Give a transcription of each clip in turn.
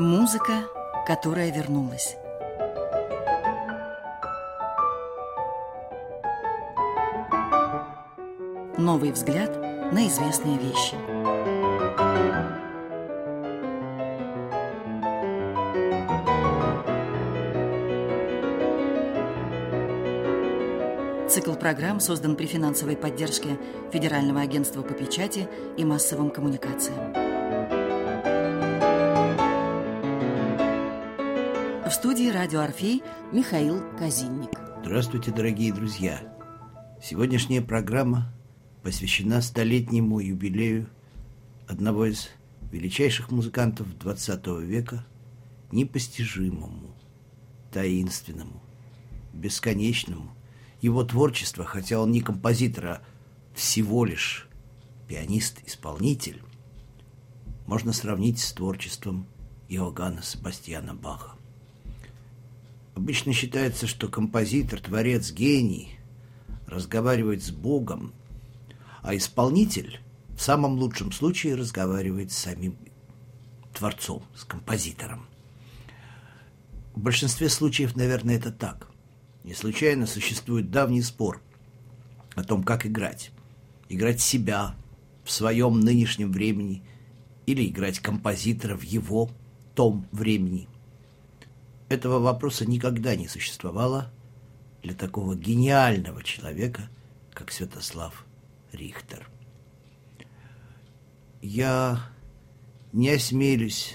Музыка, которая вернулась. Новый взгляд на известные вещи. Цикл программ создан при финансовой поддержке Федерального агентства по печати и массовым коммуникациям. Студии «Радио Орфей» Михаил Казинник. Здравствуйте, дорогие друзья! Сегодняшняя программа посвящена столетнему юбилею одного из величайших музыкантов XX века, непостижимому, таинственному, бесконечному. Его творчество, хотя он не композитор, а всего лишь пианист-исполнитель, можно сравнить с творчеством Иоганна Себастьяна Баха. Обычно считается, что композитор, творец, гений разговаривает с Богом, а исполнитель в самом лучшем случае разговаривает с самим творцом, с композитором. В большинстве случаев, наверное, это так. Не случайно существует давний спор о том, как играть. Играть себя в своем нынешнем времени или играть композитора в его том времени – этого вопроса никогда не существовало для такого гениального человека, как Святослав Рихтер. Я не осмелюсь,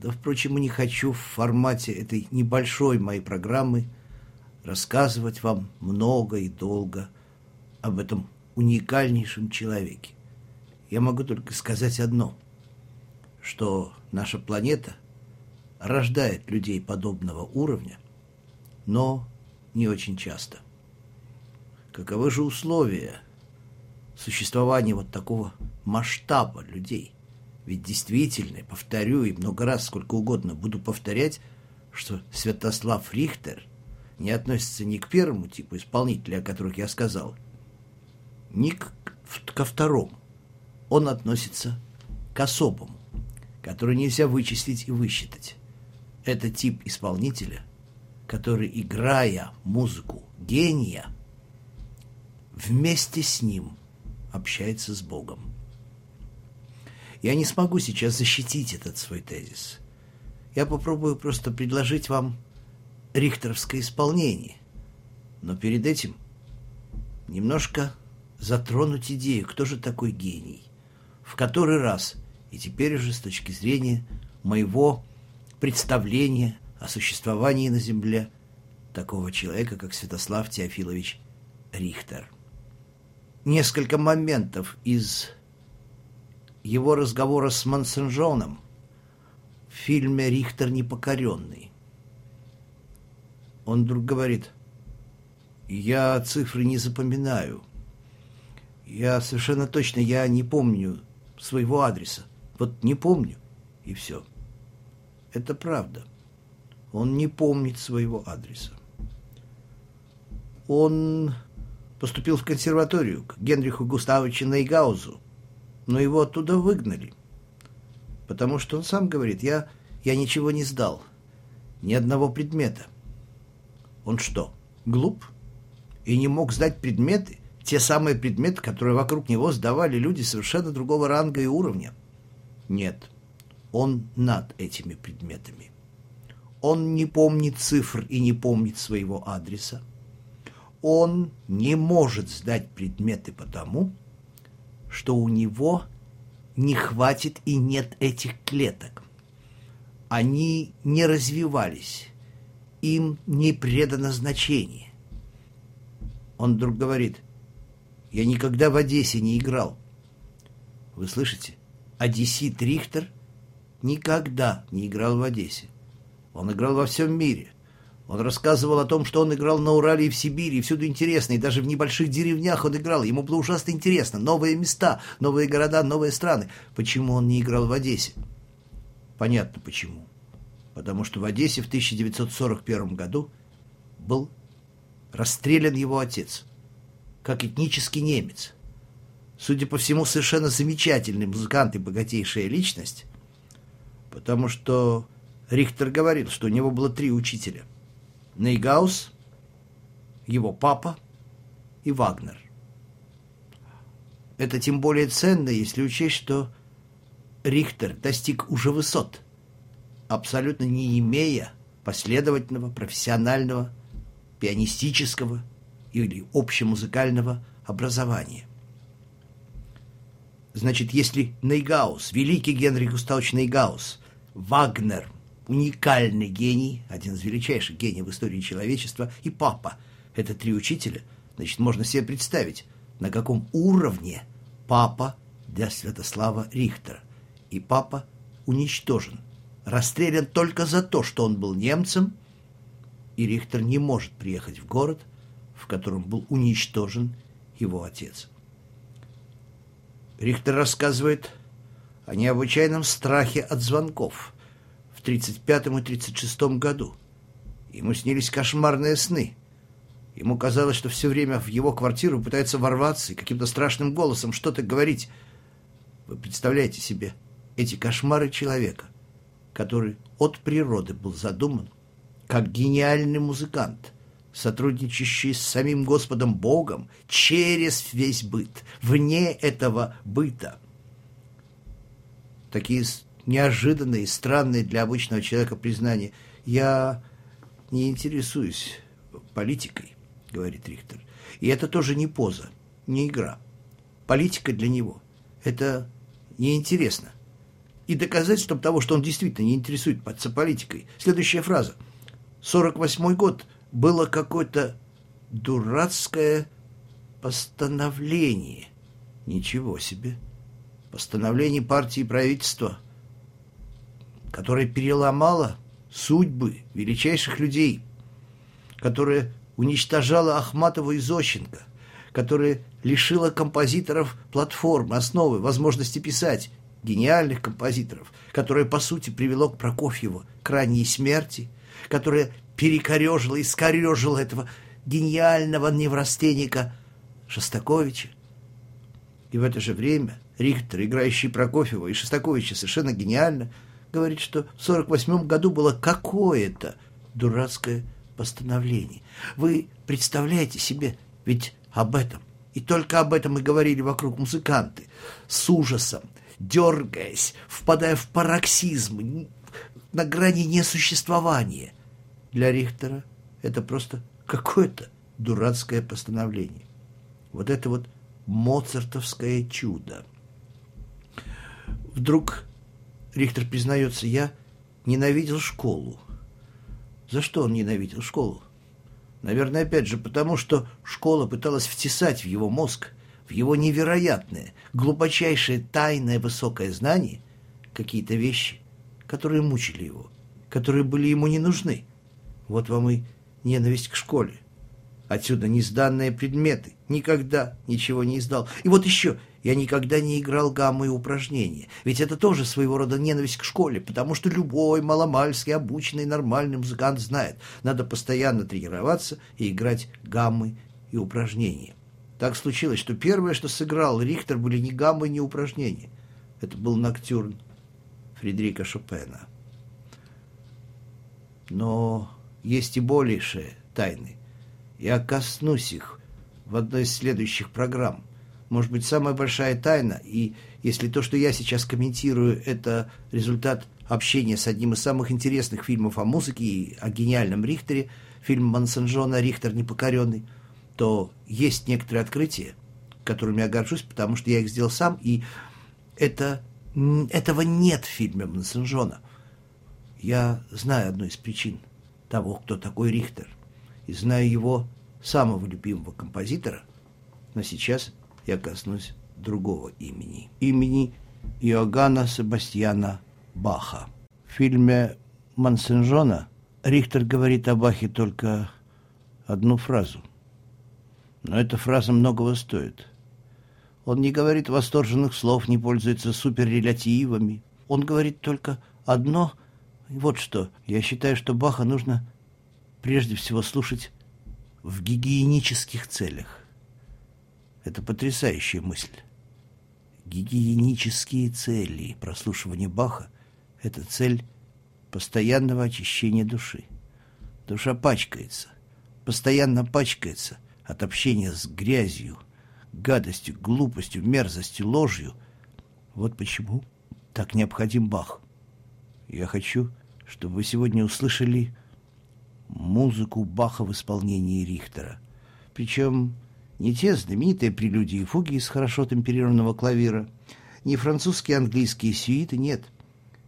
да, впрочем, и не хочу в формате этой небольшой моей программы рассказывать вам много и долго об этом уникальнейшем человеке. Я могу только сказать одно, что наша планета – рождает людей подобного уровня, но не очень часто. Каковы же условия существования вот такого масштаба людей? Ведь действительно, повторю и много раз, сколько угодно буду повторять, что Святослав Рихтер не относится ни к первому типу исполнителя, о которых я сказал, ни к, ко второму. Он относится к особому, который нельзя вычислить и высчитать. Это тип исполнителя, который, играя музыку гения, вместе с ним общается с Богом. Я не смогу сейчас защитить этот свой тезис. Я попробую просто предложить вам рихтеровское исполнение. Но перед этим немножко затронуть идею, кто же такой гений. В который раз, и теперь уже с точки зрения моего представление о существовании на Земле такого человека, как Святослав Теофилович Рихтер. Несколько моментов из его разговора с Мансенжоном в фильме «Рихтер непокоренный». Он вдруг говорит, «Я цифры не запоминаю. Я совершенно точно, я не помню своего адреса. Вот не помню, и все». Это правда. Он не помнит своего адреса. Он поступил в консерваторию к Генриху Густавовичу Нейгаузу, но его оттуда выгнали. Потому что он сам говорит, я, я ничего не сдал, ни одного предмета. Он что, глуп? И не мог сдать предметы, те самые предметы, которые вокруг него сдавали люди совершенно другого ранга и уровня? Нет он над этими предметами. Он не помнит цифр и не помнит своего адреса. Он не может сдать предметы потому, что у него не хватит и нет этих клеток. Они не развивались, им не предано значение. Он вдруг говорит, я никогда в Одессе не играл. Вы слышите? Одессит Рихтер никогда не играл в Одессе. Он играл во всем мире. Он рассказывал о том, что он играл на Урале и в Сибири, и всюду интересно, и даже в небольших деревнях он играл. Ему было ужасно интересно. Новые места, новые города, новые страны. Почему он не играл в Одессе? Понятно почему. Потому что в Одессе в 1941 году был расстрелян его отец, как этнический немец. Судя по всему, совершенно замечательный музыкант и богатейшая личность, потому что Рихтер говорил, что у него было три учителя. Нейгаус, его папа и Вагнер. Это тем более ценно, если учесть, что Рихтер достиг уже высот, абсолютно не имея последовательного, профессионального, пианистического или общемузыкального образования. Значит, если Нейгаус, великий Генрих Густавович Нейгаус, Вагнер, уникальный гений, один из величайших гениев в истории человечества, и папа, это три учителя, значит, можно себе представить, на каком уровне папа для Святослава Рихтера. И папа уничтожен, расстрелян только за то, что он был немцем, и Рихтер не может приехать в город, в котором был уничтожен его отец. Рихтер рассказывает о необычайном страхе от звонков в 35 и 36 году. Ему снились кошмарные сны – Ему казалось, что все время в его квартиру пытаются ворваться и каким-то страшным голосом что-то говорить. Вы представляете себе эти кошмары человека, который от природы был задуман как гениальный музыкант, сотрудничающий с самим Господом Богом через весь быт, вне этого быта. Такие неожиданные, странные для обычного человека признания. Я не интересуюсь политикой говорит Рихтер. И это тоже не поза, не игра. Политика для него – это неинтересно. И доказательством того, что он действительно не интересуется политикой, следующая фраза. 48 год было какое-то дурацкое постановление. Ничего себе. Постановление партии и правительства, которое переломало судьбы величайших людей, которое уничтожала Ахматова и Зощенко, которая лишила композиторов платформы, основы, возможности писать, гениальных композиторов, которое, по сути, привело к Прокофьеву к ранней смерти, которое перекорежило и скорежило этого гениального неврастенника Шостаковича. И в это же время Рихтер, играющий Прокофьева и Шостаковича совершенно гениально, говорит, что в 48 году было какое-то дурацкое постановлений. Вы представляете себе, ведь об этом, и только об этом и говорили вокруг музыканты, с ужасом, дергаясь, впадая в пароксизм, на грани несуществования. Для Рихтера это просто какое-то дурацкое постановление. Вот это вот моцартовское чудо. Вдруг Рихтер признается, я ненавидел школу. За что он ненавидел школу? Наверное, опять же, потому что школа пыталась втесать в его мозг, в его невероятное, глубочайшее тайное высокое знание какие-то вещи, которые мучили его, которые были ему не нужны. Вот вам и ненависть к школе. Отсюда несданные предметы. Никогда ничего не издал. И вот еще, я никогда не играл гаммы и упражнения. Ведь это тоже своего рода ненависть к школе, потому что любой маломальский обученный нормальный музыкант знает, надо постоянно тренироваться и играть гаммы и упражнения. Так случилось, что первое, что сыграл Рихтер, были не гаммы, не упражнения. Это был ноктюрн Фредерика Шопена. Но есть и большие тайны. Я коснусь их в одной из следующих программ. Может быть, самая большая тайна, и если то, что я сейчас комментирую, это результат общения с одним из самых интересных фильмов о музыке и о гениальном Рихтере, фильм Мансенжона «Рихтер непокоренный», то есть некоторые открытия, которыми я горжусь, потому что я их сделал сам, и это, этого нет в фильме Мансенжона. Я знаю одну из причин того, кто такой Рихтер – и знаю его самого любимого композитора, но сейчас я коснусь другого имени. Имени Иоганна Себастьяна Баха. В фильме Мансенжона Рихтер говорит о Бахе только одну фразу. Но эта фраза многого стоит. Он не говорит восторженных слов, не пользуется суперрелятивами. Он говорит только одно. вот что. Я считаю, что Баха нужно прежде всего слушать в гигиенических целях. Это потрясающая мысль. Гигиенические цели прослушивания Баха – Это цель постоянного очищения души. Душа пачкается, постоянно пачкается от общения с грязью, гадостью, глупостью, мерзостью, ложью. Вот почему так необходим Бах. Я хочу, чтобы вы сегодня услышали музыку Баха в исполнении Рихтера. Причем не те знаменитые прелюдии и фуги из хорошо темперированного клавира, не французские английские сюиты, нет.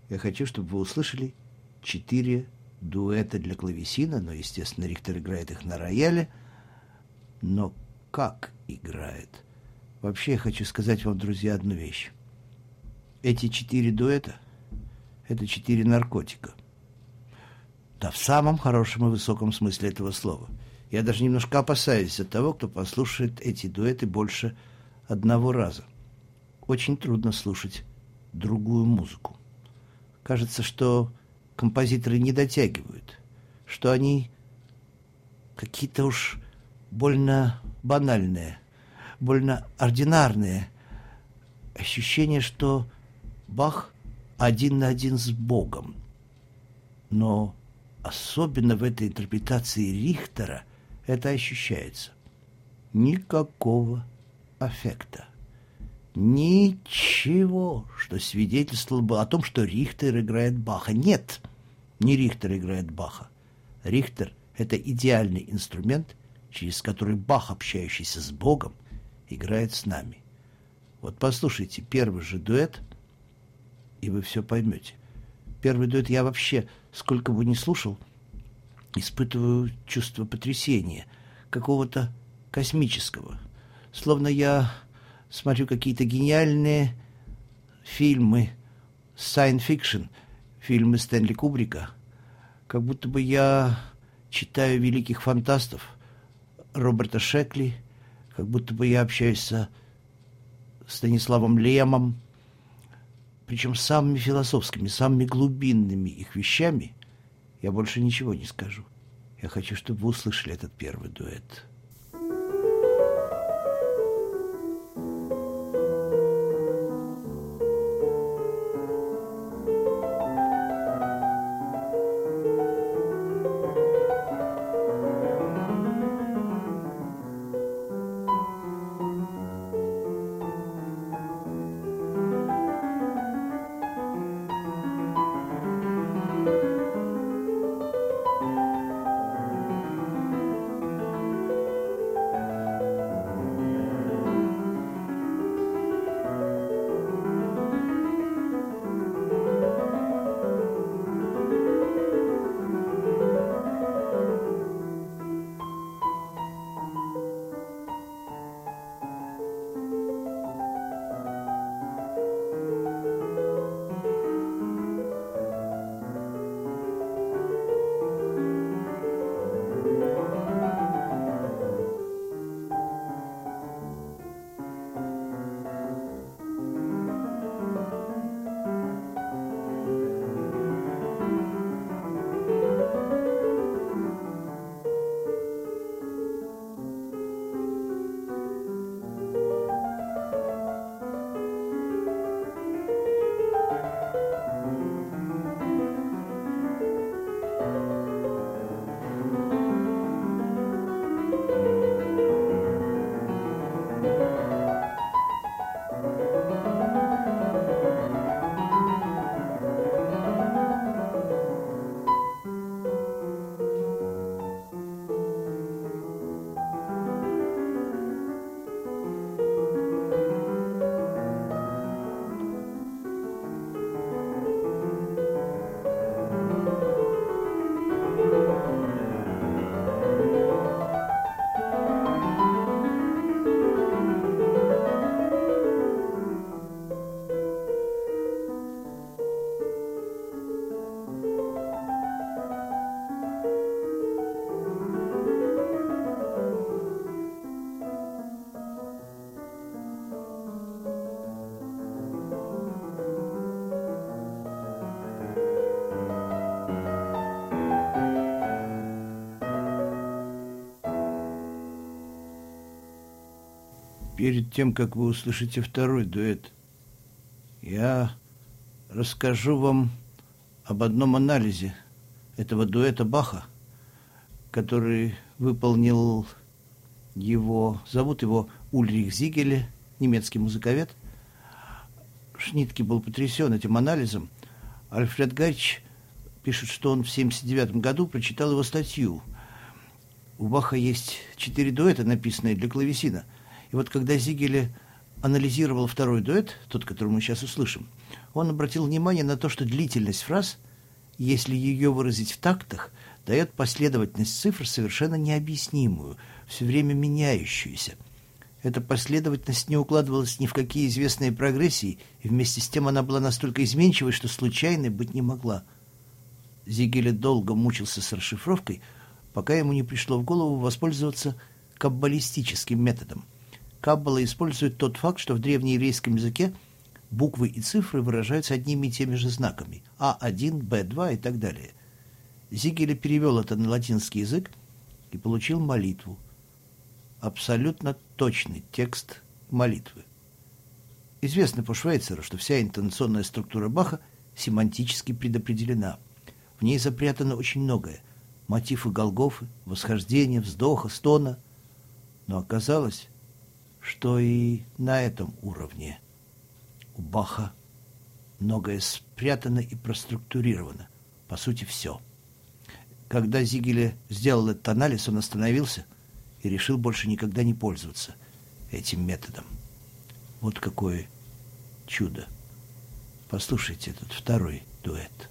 Я хочу, чтобы вы услышали четыре дуэта для клавесина, но, естественно, Рихтер играет их на рояле. Но как играет? Вообще, я хочу сказать вам, друзья, одну вещь. Эти четыре дуэта — это четыре наркотика. Да, в самом хорошем и высоком смысле этого слова. Я даже немножко опасаюсь от того, кто послушает эти дуэты больше одного раза. Очень трудно слушать другую музыку. Кажется, что композиторы не дотягивают, что они какие-то уж больно банальные, больно ординарные. Ощущение, что Бах один на один с Богом. Но особенно в этой интерпретации Рихтера это ощущается. Никакого аффекта. Ничего, что свидетельствовало бы о том, что Рихтер играет Баха. Нет, не Рихтер играет Баха. Рихтер — это идеальный инструмент, через который Бах, общающийся с Богом, играет с нами. Вот послушайте первый же дуэт, и вы все поймете. Первый дуэт я вообще, сколько бы ни слушал, испытываю чувство потрясения, какого-то космического. Словно я смотрю какие-то гениальные фильмы, science-fiction, фильмы Стэнли Кубрика, как будто бы я читаю великих фантастов Роберта Шекли, как будто бы я общаюсь со Станиславом Лемом, причем самыми философскими, самыми глубинными их вещами я больше ничего не скажу. Я хочу, чтобы вы услышали этот первый дуэт. Перед тем, как вы услышите второй дуэт, я расскажу вам об одном анализе этого дуэта Баха, который выполнил его, зовут его Ульрих Зигеле, немецкий музыковед. Шнитке был потрясен этим анализом. Альфред Гайч пишет, что он в 1979 году прочитал его статью. У Баха есть четыре дуэта, написанные для клавесина. И вот когда Зигеле анализировал второй дуэт, тот, который мы сейчас услышим, он обратил внимание на то, что длительность фраз, если ее выразить в тактах, дает последовательность цифр совершенно необъяснимую, все время меняющуюся. Эта последовательность не укладывалась ни в какие известные прогрессии, и вместе с тем она была настолько изменчивой, что случайной быть не могла. Зигеле долго мучился с расшифровкой, пока ему не пришло в голову воспользоваться каббалистическим методом. Каббала использует тот факт, что в древнееврейском языке буквы и цифры выражаются одними и теми же знаками А1, Б2 и так далее. Зигеле перевел это на латинский язык и получил молитву. Абсолютно точный текст молитвы. Известно по Швейцеру, что вся интонационная структура Баха семантически предопределена. В ней запрятано очень многое. Мотивы Голгофы, восхождения, вздоха, стона. Но оказалось, что и на этом уровне у Баха многое спрятано и проструктурировано. По сути, все. Когда Зигеле сделал этот анализ, он остановился и решил больше никогда не пользоваться этим методом. Вот какое чудо. Послушайте этот второй дуэт.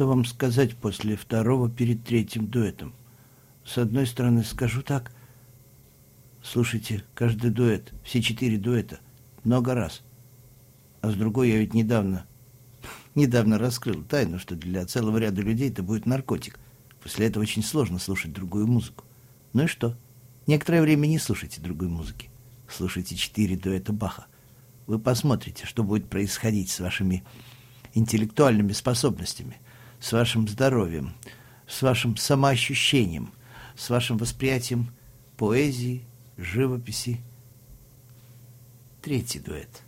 Что вам сказать после второго перед третьим дуэтом. С одной стороны, скажу так. Слушайте, каждый дуэт, все четыре дуэта, много раз. А с другой, я ведь недавно недавно раскрыл тайну, что для целого ряда людей это будет наркотик. После этого очень сложно слушать другую музыку. Ну и что? Некоторое время не слушайте другой музыки. Слушайте четыре дуэта Баха. Вы посмотрите, что будет происходить с вашими интеллектуальными способностями, с вашим здоровьем, с вашим самоощущением, с вашим восприятием поэзии, живописи. Третий дуэт.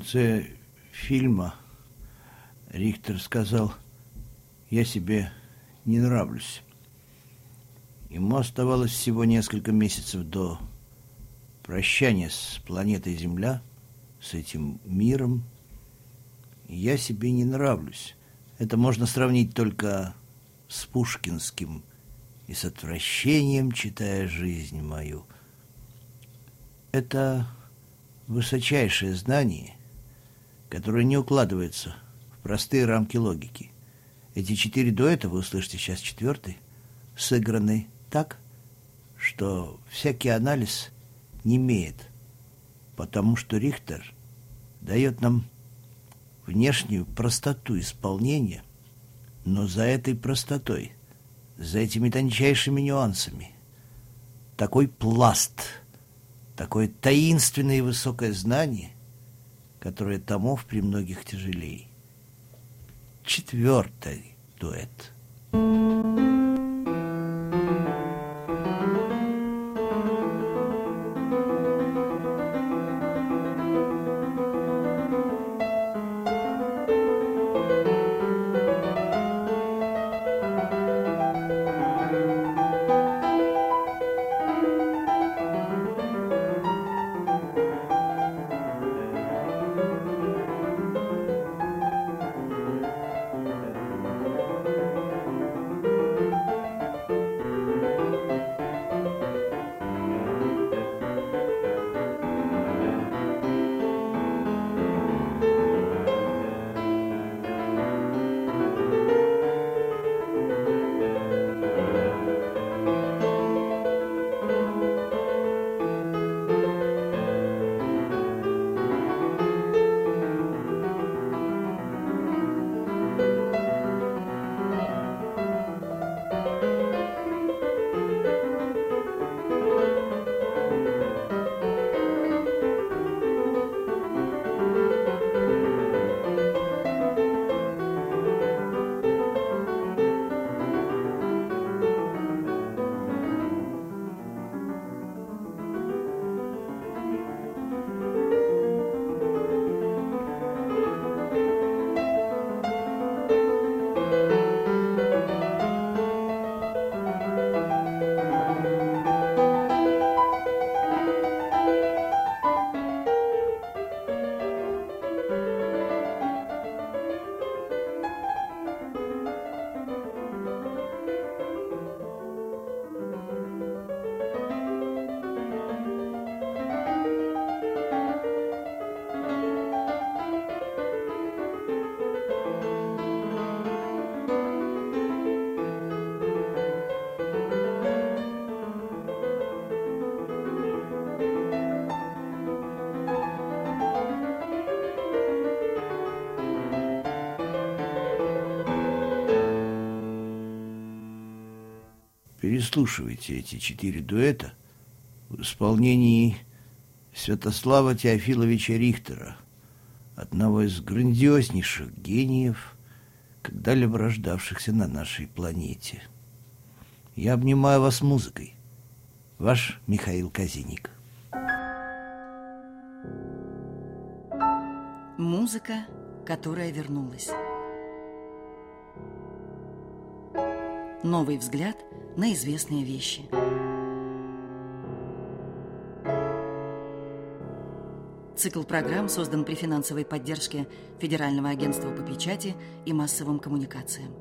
Конце фильма Рихтер сказал, я себе не нравлюсь. Ему оставалось всего несколько месяцев до прощания с планетой Земля, с этим миром. Я себе не нравлюсь. Это можно сравнить только с Пушкинским и с отвращением, читая жизнь мою. Это высочайшее знание, которое не укладывается в простые рамки логики. Эти четыре дуэта, вы услышите сейчас четвертый, сыграны так, что всякий анализ не имеет, потому что Рихтер дает нам внешнюю простоту исполнения, но за этой простотой, за этими тончайшими нюансами, такой пласт, такое таинственное и высокое знание — которое томов при многих тяжелей. Четвертый дуэт. Переслушивайте эти четыре дуэта в исполнении Святослава Теофиловича Рихтера, одного из грандиознейших гениев, когда-либо рождавшихся на нашей планете. Я обнимаю вас музыкой. Ваш Михаил Казиник. Музыка, которая вернулась. Новый взгляд на известные вещи. Цикл программ создан при финансовой поддержке Федерального агентства по печати и массовым коммуникациям.